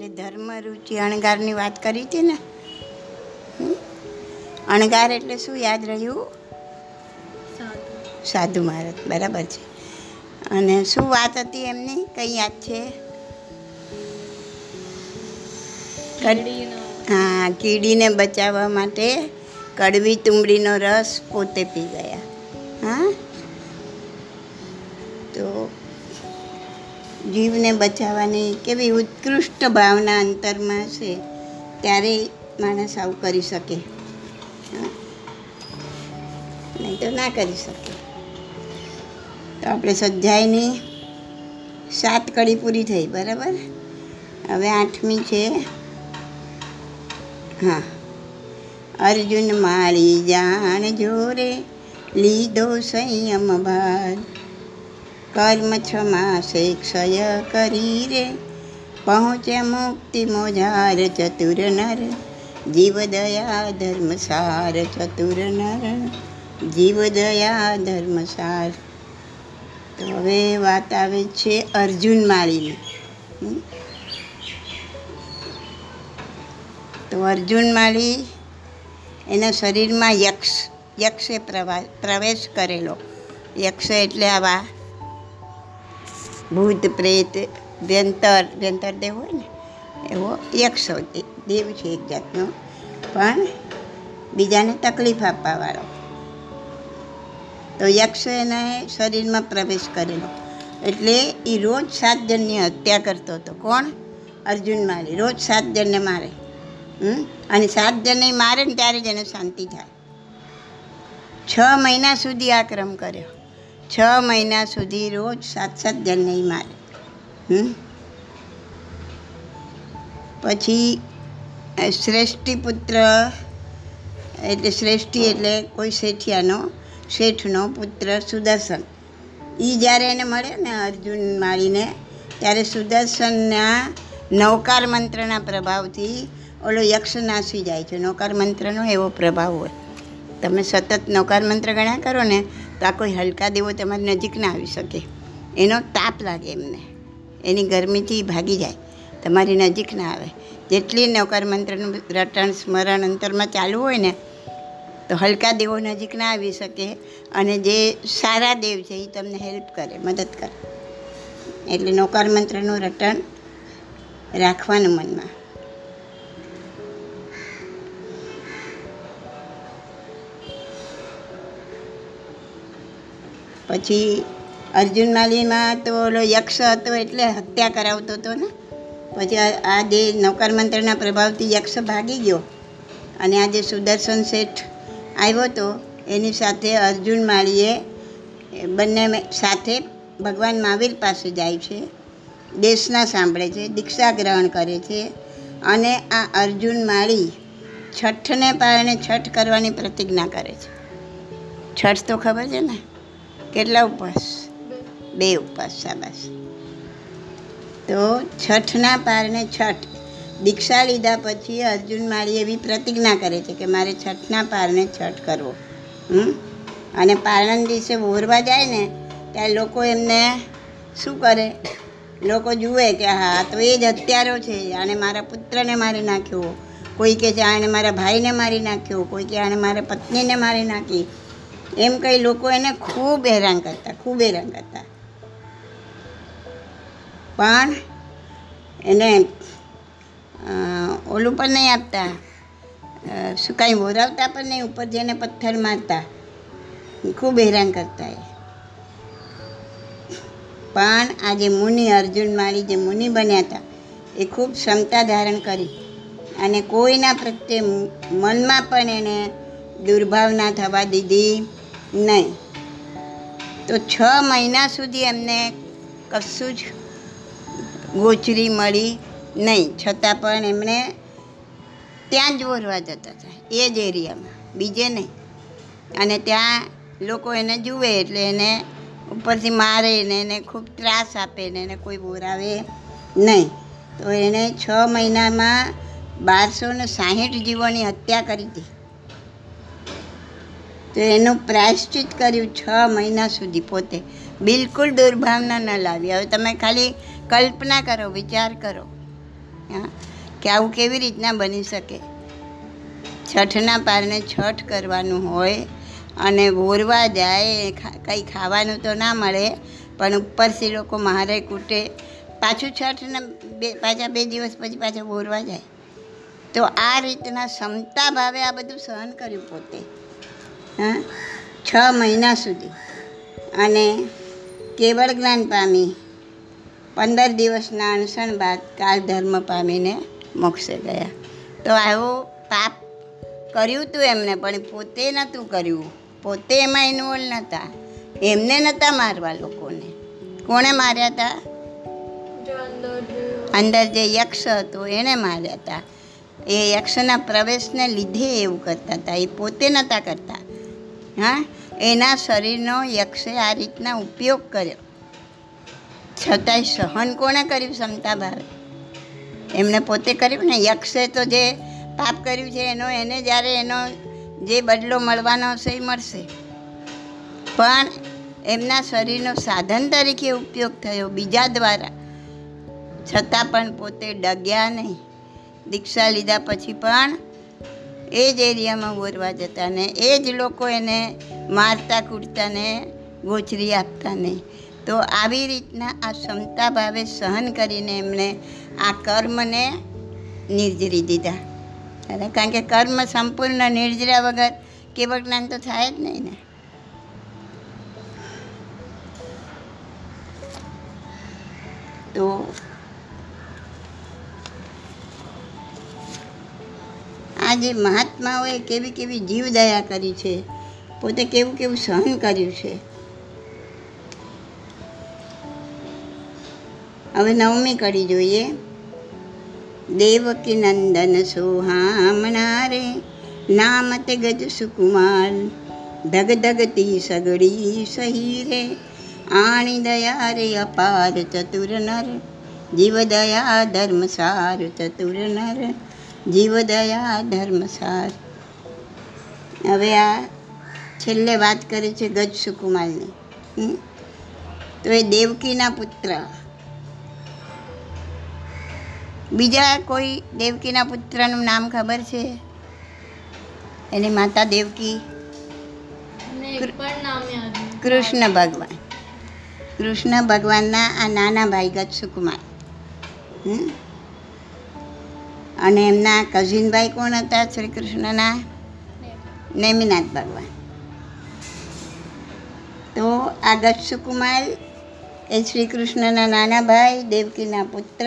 કાલે ધર્મ રુચિ અણગારની વાત કરી હતી ને? અણગાર એટલે શું યાદ રહ્યું? સાધુ મહારાજ બરાબર છે. અને શું વાત હતી એમની? કઈ યાદ છે? હા કીડીને બચાવવા માટે કડવી તુંબડીનો રસ પોતે પી ગયા જીવને બચાવવાની કેવી ઉત્કૃષ્ટ ભાવના અંતરમાં છે, ત્યારે માણસ આવું કરી શકે? નહીં તો ના કરી શકે. તો આપણે સજ્જાઈની સાત કડી પૂરી થઈ, બરાબર? હવે આઠમી છે. હા. અર્જુન મારી જાણ જોરે લીધો સંયમ ભાર. કર્મ ક્ષમા માસે ક્ષય કરી રે પહોંચે મુક્તિ મોજાર ચતુર નર જીવ દયા ધર્મસાર ચતુર નર જીવ દયા ધર્મસાર તો હવે વાત આવે છે અર્જુન માળીની? તો અર્જુન માળી એના શરીરમાં યક્ષ, યક્ષે પ્રવા, પ્રવેશ કરેલો. યક્ષ એટલે આવા ભૂત પ્રેત વ્યંતર વ્યંતર દેવ હોય ને, એવો યક્ષો દેવ છે એક જાતનો. પણ બીજાને તકલીફ આપવાવાળો. તો યક્ષ એના શરીરમાં પ્રવેશ કરેલો. એટલે એ રોજ સાત જણની હત્યા કરતો હતો. કોણ? અર્જુન મારે. રોજ સાત જણને મારે? અને સાત જણને મારે ને ત્યારે જ એને શાંતિ થાય. છ મહિના સુધી આ ક્રમ કર્યો. છ મહિના સુધી રોજ સાત સાત જણ નહીં મારે. પછી શ્રેષ્ઠી પુત્ર, એટલે શ્રેષ્ઠી એટલે કોઈ શેઠિયાનો, શેઠનો પુત્ર સુદર્શન. એ જ્યારે એને મળે ને અર્જુન માળીને ત્યારે સુદર્શનના નૌકાર મંત્રના પ્રભાવથી ઓલો યક્ષ નાસી જાય છે. નૌકાર મંત્રનો એવો પ્રભાવ હોય. તમે સતત નૌકાર મંત્ર ગણ્યા કરો ને તો આ કોઈ હલકા દેવો તમારી નજીક ના આવી શકે. એનો તાપ લાગે એમને. એની ગરમીથી ભાગી જાય. તમારી નજીક ના આવે. જેટલી નૌકાર મંત્રનું રટણ સ્મરણ અંતરમાં ચાલુ હોય ને, તો હલકા દેવો નજીક ના આવી શકે અને જે સારા દેવ છે એ તમને હેલ્પ કરે, મદદ કરે. એટલે નૌકાર મંત્રનું રટણ રાખવાનું મનમાં. પછી અર્જુન માલીમાં તો ઓલો યક્ષ હતો એટલે હત્યા કરાવતો હતો ને. પછી આ જે નૌકાર મંત્રના પ્રભાવથી યક્ષ ભાગી ગયો. અને આ જે સુદર્શન શેઠ આવ્યો હતો એની સાથે અર્જુન માળીએ બંને સાથે ભગવાન મહાવીર પાસે જાય છે. દેશના સાંભળે છે, દીક્ષા ગ્રહણ કરે છે અને આ અર્જુન માળી છઠને પારણે છઠ કરવાની પ્રતિજ્ઞા કરે છે. છઠ તો ખબર છે ને? કેટલા ઉપવાસ? બે ઉપવાસ, શાબાશ. તો છઠના પારણે છઠ. દીક્ષા લીધા પછી અર્જુન માળી એવી પ્રતિજ્ઞા કરે છે કે મારે છઠના પારણે છઠ કરવો. હમ? અને પારણ દિવસે વોરવા જાય ને ત્યારે લોકો એમને શું કરે? લોકો જુએ કે હા તો એ જ હત્યારો છે આણે મારા પુત્રને મારી નાખ્યો. કોઈ કે છે આણે મારા ભાઈને મારી નાખ્યો. કોઈ કે આણે મારા પત્નીને મારી નાખી. એમ કંઈ લોકો એને ખૂબ હેરાન કરતા, ખૂબ હેરાન કરતા. પણ એને ઓલું પણ નહીં આપતા શું કાંઈ મોરાવતા પણ નહીં, ઉપર જઈને પથ્થર મારતા. ખૂબ હેરાન કરતા એ. પણ આ જે મુનિ અર્જુન મારી જે મુનિ બન્યા હતા, એ ખૂબ ક્ષમતા ધારણ કરી. અને કોઈના પ્રત્યે મનમાં પણ એને દુર્ભાવના થવા દીધી. નહીં. તો છ મહિના સુધી એમને કશું જ ગોચરી મળી નહીં. છતાં પણ એમણે ત્યાં જ વોરવા જતા હતા. એ જ એરિયામાં. બીજે નહીં. અને ત્યાં લોકો એને જુએ એટલે એને ઉપરથી મારે ને એને ખૂબ ત્રાસ આપે ને એને કોઈ બોરાવે નહીં. તો એણે છ મહિનામાં બારસો ને સાહીઠ જીવોની હત્યા કરી હતી તો એનું પ્રાયશ્ચિત કર્યું છ મહિના સુધી પોતે. બિલકુલ દુર્ભાવના ન લાવી. હવે તમે ખાલી કલ્પના કરો, વિચાર કરો. હા? કે આવું કેવી રીતના બની શકે? છઠના પારને છઠ કરવાનું હોય અને વોરવા જાય કંઈ ખાવાનું તો ના મળે, પણ ઉપરથી લોકો મહારે કૂટે. પાછું છઠને બે, પાછા બે દિવસ પછી પાછા વોરવા જાય. તો આ રીતના ક્ષમતા ભાવે આ બધું સહન કર્યું પોતે. હા? છ મહિના સુધી. અને કેવળ જ્ઞાન પામી પંદર દિવસના અનશન બાદ કાલ ધર્મ પામીને મોક્ષે ગયા. તો આવું પાપ કર્યું હતું એમને, પણ પોતે નહોતું કર્યું. પોતે એમાં ઇન્વોલ્વ નહોતા. એમને નહોતા મારવા લોકોને. કોણે માર્યા હતા અંદર જે યક્ષ હતો એણે માર્યા હતા એ યક્ષના પ્રવેશને લીધે એવું કરતા હતા એ પોતે નહોતા કરતા. હા? એના શરીરનો યક્ષે આ રીતના ઉપયોગ કર્યો. છતાંય સહન કોણે કર્યું ક્ષમતા ભાવે? એમને પોતે કર્યું ને? યક્ષે તો જે પાપ કર્યું છે, એનો એને જ્યારે એનો જે બદલો મળવાનો હશે એ મળશે. પણ એમના શરીરનો સાધન તરીકે ઉપયોગ થયો બીજા દ્વારા. છતાં પણ પોતે ડગ્યા નહીં. દીક્ષા લીધા પછી પણ એ જ એરિયામાં બોરવા જતા ને એ જ લોકો એને મારતા, કૂટતા ને ગોચરી આપતા નહીં તો આવી રીતના આ ક્ષમતા ભાવે સહન કરીને એમણે આ કર્મને નિર્જરી દીધા. કારણ કે કર્મ સંપૂર્ણ નિર્જરા વગર કેવળ જ્ઞાન તો થાય જ નહીં ને. તો આ જે મહાત્માઓએ કેવી કેવી જીવદયા કરી છે, પોતે કેવું કેવું સહન કર્યું છે. હવે નવમી કડી જોઈએ. દેવકી નંદન સોહામણા રે, નામ તે ગજ સુકુમાર ધગ ધગતી સગડી સહી રે. આણી દયા રે અપાર ચતુર નર, જીવ દયા ધર્મસાર ચતુર નર. જીવ દયા ધર્મસાર. હવે આ છેલ્લે વાત કરે છે ગજ સુકુમારની. હમ? તો એ દેવકીના પુત્ર. બીજા કોઈ દેવકીના પુત્રનું નામ ખબર છે? એની માતા દેવકી. કૃષ્ણ ભગવાન. કૃષ્ણ ભગવાનના આ નાના ભાઈ ગજ સુકુમાર. હમ? અને એમના કઝિનભાઈ કોણ હતા? શ્રી કૃષ્ણના? નેમિનાથ ભગવાન. તો આ ગજ સુકુમાર એ શ્રી કૃષ્ણના નાના ભાઈ, દેવકીના પુત્ર,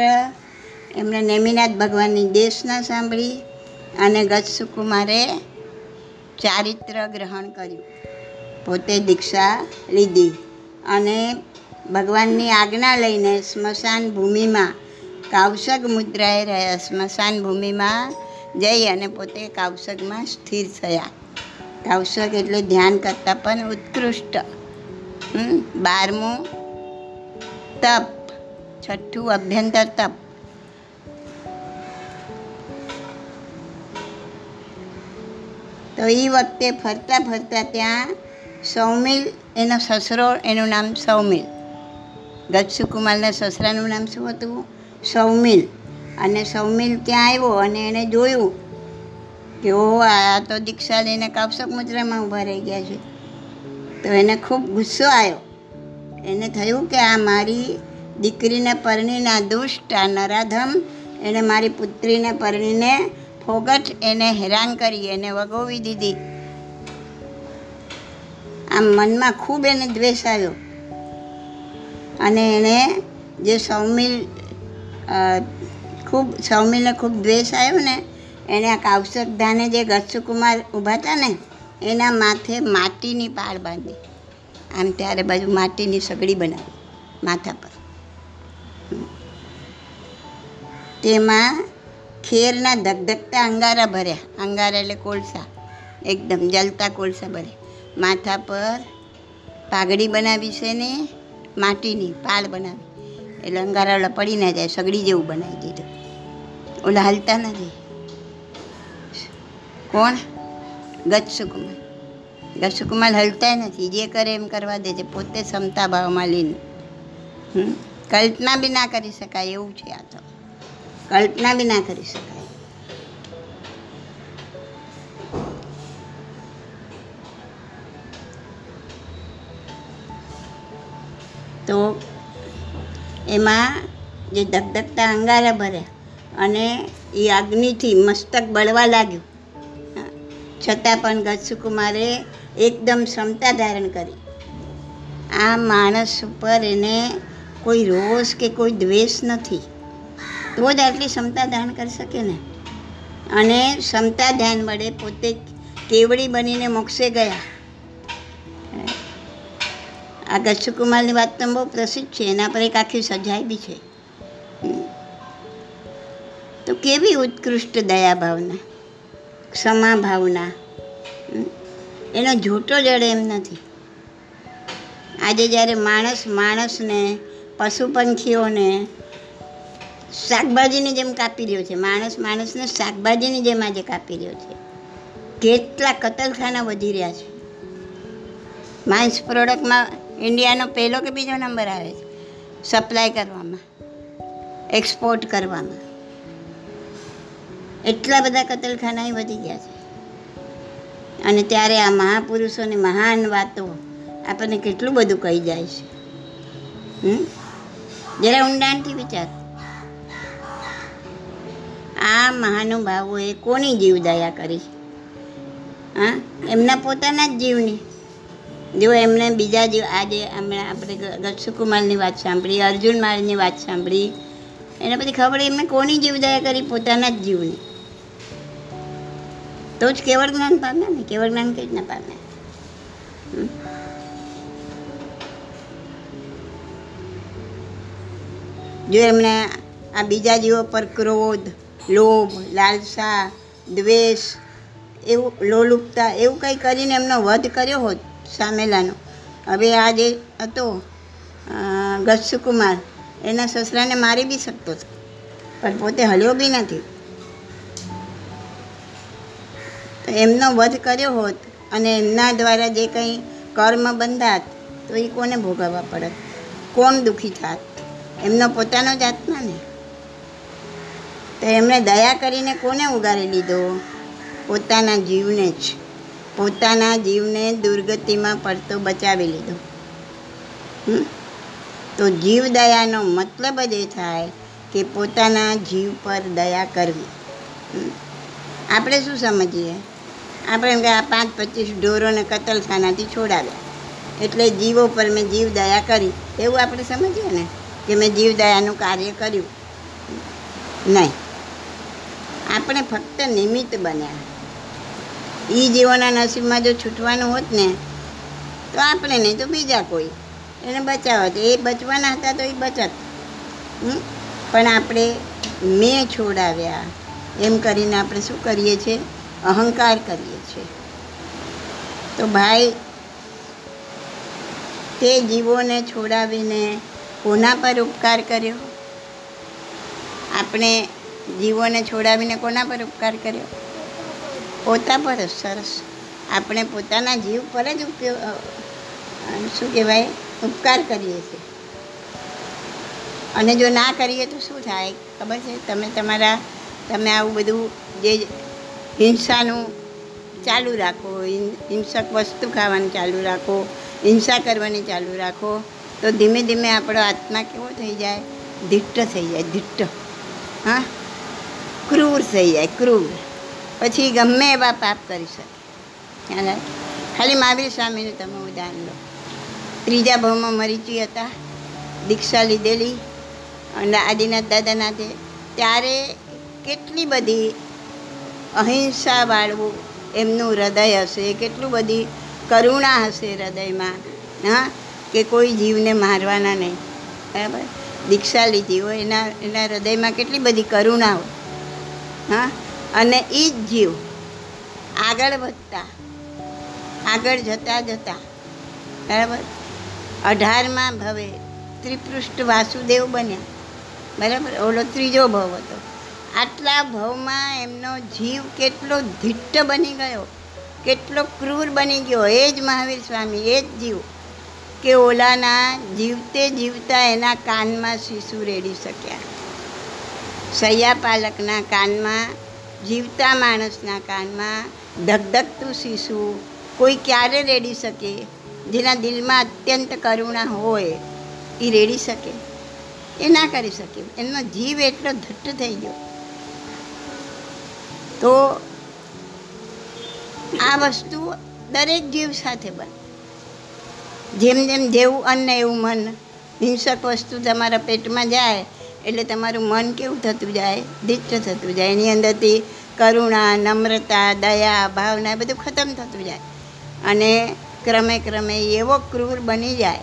એમણે નેમિનાથ ભગવાનની દેશના સાંભળી અને ગજ સુકુમારે ચારિત્ર ગ્રહણ કર્યું. પોતે દીક્ષા લીધી અને ભગવાનની આજ્ઞા લઈને સ્મશાન ભૂમિમાં કાવસક મુદ્રાએ રહ્યા સ્મશાન ભૂમિમાં જઈ અને પોતે કાવસગમાં સ્થિર થયા. કાવસગ એટલે ધ્યાન કરતાં પણ ઉત્કૃષ્ટ. બારમું તપ, છઠ્ઠું અભ્યંતર તપ. તો એ વખતે ફરતા ફરતા ત્યાં સૌમિલ, એનો સસરો, એનું નામ સૌમિલ. ગજસુકુમારના સસરાનું નામ શું હતું? સૌમિલ. અને સૌમિલ ત્યાં આવ્યો અને એણે જોયું કે ઓ આ તો દીક્ષા લઈને કાપસક મુદ્રામાં ઊભા રહી ગયા છે. તો એને ખૂબ ગુસ્સો આવ્યો. એને થયું કે, આ મારી દીકરીને પરણીને દુષ્ટ, આ નરાધમ એણે મારી પુત્રીને પરણીને ફોગટ, એને હેરાન કરી, એને વગોવી દીધી. આમ મનમાં ખૂબ એને દ્વેષ આવ્યો. અને એણે જે સૌમિલ ખૂબ સૌમીને ખૂબ દ્વેષ આવ્યો ને એણે આ કાવસક ધાને જે ગચ્છુકુમાર ઊભા હતા ને, એના માથે માટીની પાળ બાંધી. આમ ત્યારે બાજુ માટીની સગડી બનાવી, માથા પર. તેમાં ખેરના ધગધગતા અંગારા ભર્યા, અંગારા એટલે કોલસા, એકદમ જલતા કોલસા ભર્યા. માથા પર પાઘડી બનાવી છે ને, માટીની પાળ બનાવી. એટલે અંગારા ઓલા પડી ના જાય, સગડી જેવું બનાવી દીધું. ઓલા હાલતા નથી. કોણ? ગચ્છુકુમાર ગચ્છુકુમાર હલતાય નથી. જે કરે એમ કરવા દે છે. પોતે ક્ષમતા ભાવમાં લઈને? કલ્પના બી ના કરી શકાય, એવું છે આ તો. કલ્પના બી ના કરી શકાય. તો એમાં જે ધગધગતા અંગારા ભર્યા અને એ અગ્નિથી મસ્તક બળવા લાગ્યું. છતાં પણ ગચ્છુકુમારે એકદમ ક્ષમતા ધારણ કરી. આ માણસ ઉપર એને કોઈ રોષ કે કોઈ દ્વેષ નથી. તો જ આટલી ક્ષમતા ધારણ કરી શકે ને? અને ક્ષમતા ધ્યાન વડે પોતે કેવડી બનીને મોક્ષે ગયા. આ ગચ્છુકુમારની વાત તો બહુ પ્રસિદ્ધ છે, એના પર એક આખી સજાઈ બી છે. તો કેવી ઉત્કૃષ્ટ દયા ભાવના ક્ષમા ભાવના એનો જૂઠો જડે એમ નથી. આજે જ્યારે માણસ માણસને પશુ પંખીઓને શાકભાજીની જેમ કાપી રહ્યો છે, માણસ માણસને શાકભાજીની જેમ આજે કાપી રહ્યો છે. કેટલા કતલખાના વધી રહ્યા છે. માંસ પ્રોડક્ટમાં ઇન્ડિયાનો પહેલો કે બીજો નંબર આવે છે. સપ્લાય કરવામાં. એક્સપોર્ટ કરવામાં. એટલા બધા કતલખાના વધી ગયા છે. અને ત્યારે આ મહાપુરુષોની મહાન વાતો આપણને કેટલું બધું કહી જાય છે? જરા ઊંડાણથી વિચાર. આ મહાનુભાવોએ કોની જીવદયા કરી હા? એમના પોતાના જ જીવની જો એમણે બીજા જે આજે હમણાં આપણે રક્ષકુમારની વાત સાંભળી, અર્જુન મારની વાત સાંભળી, એના પછી ખબર એમને કોની જીવદયા કરી? પોતાના જ જીવની. તો જ કેવળ જ્ઞાન પામ્યા ને? કેવળ જ્ઞાન કઈ રીતના પામ્યા? જો એમણે આ બીજા જીવો પર ક્રોધ, લોભ, લાલસા, દ્વેષ, એવું લોલુપતા, એવું કંઈ કરીને એમનો વધ કર્યો હોત સામેલાનો. હવે આ જે હતો ગસુકુમાર એના સસરાને મારી બી શકતો હતો પણ પોતે હલ્યો બી નથી. તો એમનો વધ કર્યો હોત અને એમના દ્વારા જે કંઈ કર્મ બંધાત, તો એ કોને ભોગવવા પડત? કોણ દુઃખી થાત? એમનો પોતાનો જ આત્મા ને. તો એમણે દયા કરીને કોને ઉગારી લીધો? પોતાના જીવને જ. પોતાના જીવને દુર્ગતિમાં પડતો બચાવી લીધો? તો જીવ દયાનો મતલબ જ એ થાય કે પોતાના જીવ પર દયા કરવી? આપણે શું સમજીએ? આપણે કે આ પાંચ પચીસ ઢોરોને કતલખાનાથી છોડાવ્યા. એટલે જીવો પર મેં જીવ દયા કરી. એવું આપણે સમજીએ ને? કે મેં જીવ દયાનું કાર્ય કર્યું. નહીં. આપણે ફક્ત નિમિત્ત બન્યા. એ જીવોના નસીબમાં જો છૂટવાનું હોત ને, તો આપણે નહીં, તો બીજા કોઈ. એને બચાવત એ બચવાના હતા તો એ બચત? પણ આપણે મેં છોડાવ્યા. એમ કરીને આપણે શું કરીએ છીએ? અહંકાર કરીએ છીએ. તો ભાઈ, તે જીવોને છોડાવીને કોના પર ઉપકાર કર્યો? આપણે જીવોને છોડાવીને કોના પર ઉપકાર કર્યો? પોતા પર સરસ. આપણે પોતાના જીવ પર જ ઉપયોગ શું કહેવાય, ઉપકાર કરીએ છીએ. અને જો ના કરીએ તો શું થાય? ખબર છે? તમે તમારા, તમે આવું બધું જે હિંસાનું ચાલુ રાખો હિંસક વસ્તુ ખાવાનું ચાલુ રાખો, હિંસા કરવાની ચાલુ રાખો, તો ધીમે ધીમે આપણો આત્મા કેવો થઈ જાય? ધીટ્ટ થઈ જાય ધીટ્ટ હા? ક્રૂર થઈ જાય, ક્રૂર. પછી ગમે એવા પાપ કરી શકે. ખાલી મહાવીર સ્વામીનું તમે ઉદાહરણ લો. ત્રીજા ભાવમાં મરીચી હતા, દીક્ષા લીધેલી અને આદિનાથ દાદાનાથે ત્યારે કેટલી બધી અહિંસા વાળવું એમનું હૃદય હશે, કેટલું બધી કરુણા હશે હૃદયમાં, હા? કે કોઈ જીવને મારવાના નહીં. બરાબર? દીક્ષા લીધી હોય, એના એના હૃદયમાં કેટલી બધી કરુણા હોય, હા? અને એ જ જીવ. આગળ વધતા. આગળ જતાં જતાં. બરાબર? અઢારમાં ભવે. ત્રિપૃષ્ઠ વાસુદેવ બન્યા. બરાબર? ઓલો ત્રીજો ભવ હતો. આટલા ભવમાં એમનો જીવ કેટલો ધીટ્ટ બની ગયો. કેટલો ક્રૂર બની ગયો. એ જ મહાવીર સ્વામી, એ જ જીવ. કે ઓલાના જીવતે જીવતા એના કાનમાં શીશુ રેડી શક્યા. સૈયા પાલકના કાનમાં જીવતા માણસના કાનમાં ધગધગતું શીશુ કોઈ ક્યારે રેડી શકે? જેના દિલમાં અત્યંત કરુણા હોય એ રેડી શકે? એ ના કરી શકે. એમનો જીવ એટલો ધટ્ટ થઈ ગયો. તો આ વસ્તુ દરેક જીવ સાથે બને. જેમ જેમ જેવું અન્ન એવું મન, હિંસક વસ્તુ તમારા પેટમાં જાય એટલે તમારું મન કેવું થતું જાય? દિષ્ટ થતું જાય. એની અંદરથી કરુણા, નમ્રતા, દયા, ભાવના બધું ખતમ થતું જાય. અને ક્રમે ક્રમે એવો ક્રૂર બની જાય.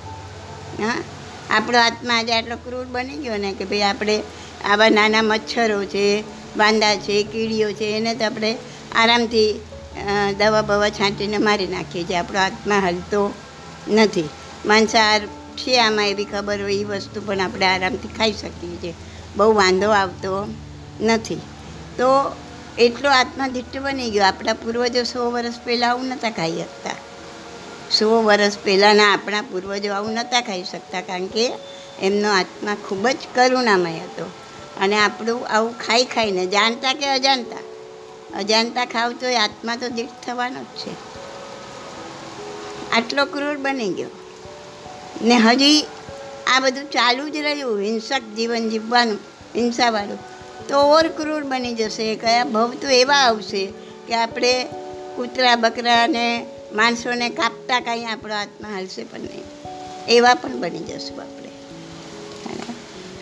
હા? આપણો આત્મા આજે આટલો ક્રૂર બની ગયો ને કે ભાઈ આપણે આવા નાના મચ્છરો છે, વાંદા છે, કીડીઓ છે, એને તો આપણે આરામથી દવા બવા છાંટીને મારી નાખીએ છીએ. આપણો આત્મા હલતો નથી. માંસાહાર છે આમાં એવી ખબર હોય એ વસ્તુ પણ આપણે આરામથી ખાઈ શકીએ છીએ. બહુ વાંધો આવતો નથી. તો એટલો આત્મા દિટ્ટ બની ગયો. આપણા પૂર્વજો સો વર્ષ પહેલાં આવું નહોતા ખાઈ શકતા. સો વર્ષ પહેલાંના આપણા પૂર્વજો આવું નહોતા ખાઈ શકતા કારણ કે એમનો આત્મા ખૂબ જ કરુણામય હતો. અને આપણું આવું ખાઈ ખાઈને જાણતા કે અજાણતા? અજાણતા ખાવ તો એ આત્મા તો દીઠ થવાનો જ છે. આટલો ક્રૂર બની ગયો. ને હજી આ બધું ચાલુ જ રહ્યું, હિંસક જીવન જીવવાનું, હિંસાવાળું. તો ઓર ક્રૂર બની જશે, કયા ભવ તો એવા આવશે કે આપણે કૂતરા બકરાને માણસોને કાપતા કાંઈ આપણો આત્મા હાલશે પણ નહીં. એવા પણ બની જશું આપણે.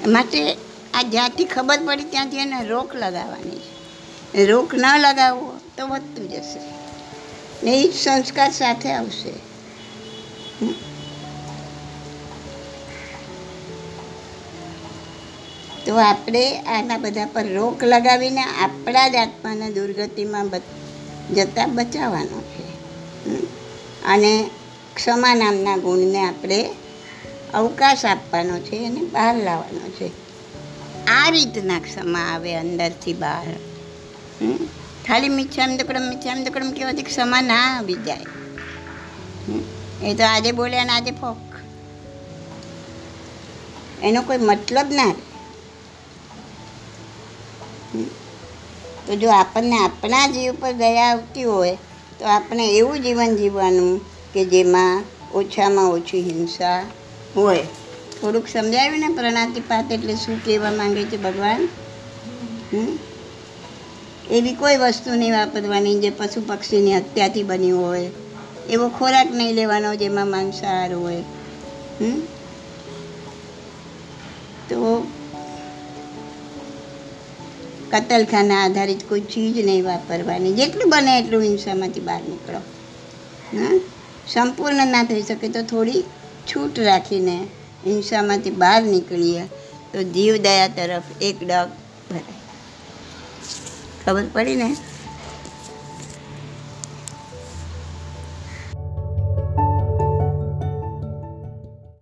માટે આ જ્યાંથી ખબર પડી ત્યાંથી એને રોક લગાવવાની છે. રોક ન લગાવવો તો વધતું જશે. ને એ જ સંસ્કાર સાથે આવશે. તો આપણે આના બધા પર રોક લગાવીને આપણા જ આત્માને દુર્ગતિમાં જતાં બચાવવાનો છે. અને ક્ષમા નામના ગુણને આપણે અવકાશ આપવાનો છે અને બહાર લાવવાનો છે આ રીતના ક્ષમા આવે અંદરથી બહાર. ખાલી મીઠામ દકડમ મીઠામ દકડમ કહેવાથી ક્ષમા ના આવી જાય એ તો આજે બોલ્યા ને આજે ફોક એનો કોઈ મતલબ ના. તો જો આપણને આપણા જીવ પર દયા આવતી હોય, તો આપણે એવું જીવન જીવવાનું કે જેમાં ઓછામાં ઓછી હિંસા હોય થોડુંક સમજાવ્યું ને પ્રણાતિપાત એટલે શું કહેવા માંગે છે ભગવાન? એવી કોઈ વસ્તુ નહીં વાપરવાની જે પશુ પક્ષીની હત્યાથી બની હોય, એવો ખોરાક નહીં લેવાનો જેમાં માંસાહાર હોય? તો કતલખાના આધારિત કોઈ ચીજ નહીં વાપરવાની. જેટલું બને એટલું હિંસામાંથી બહાર નીકળો. હા? સંપૂર્ણ ના થઈ શકે તો થોડી છૂટ રાખીને હિંસામાંથી બહાર નીકળીએ તો જીવદયા તરફ એક ડગ ભરાય. ખબર પડી ને?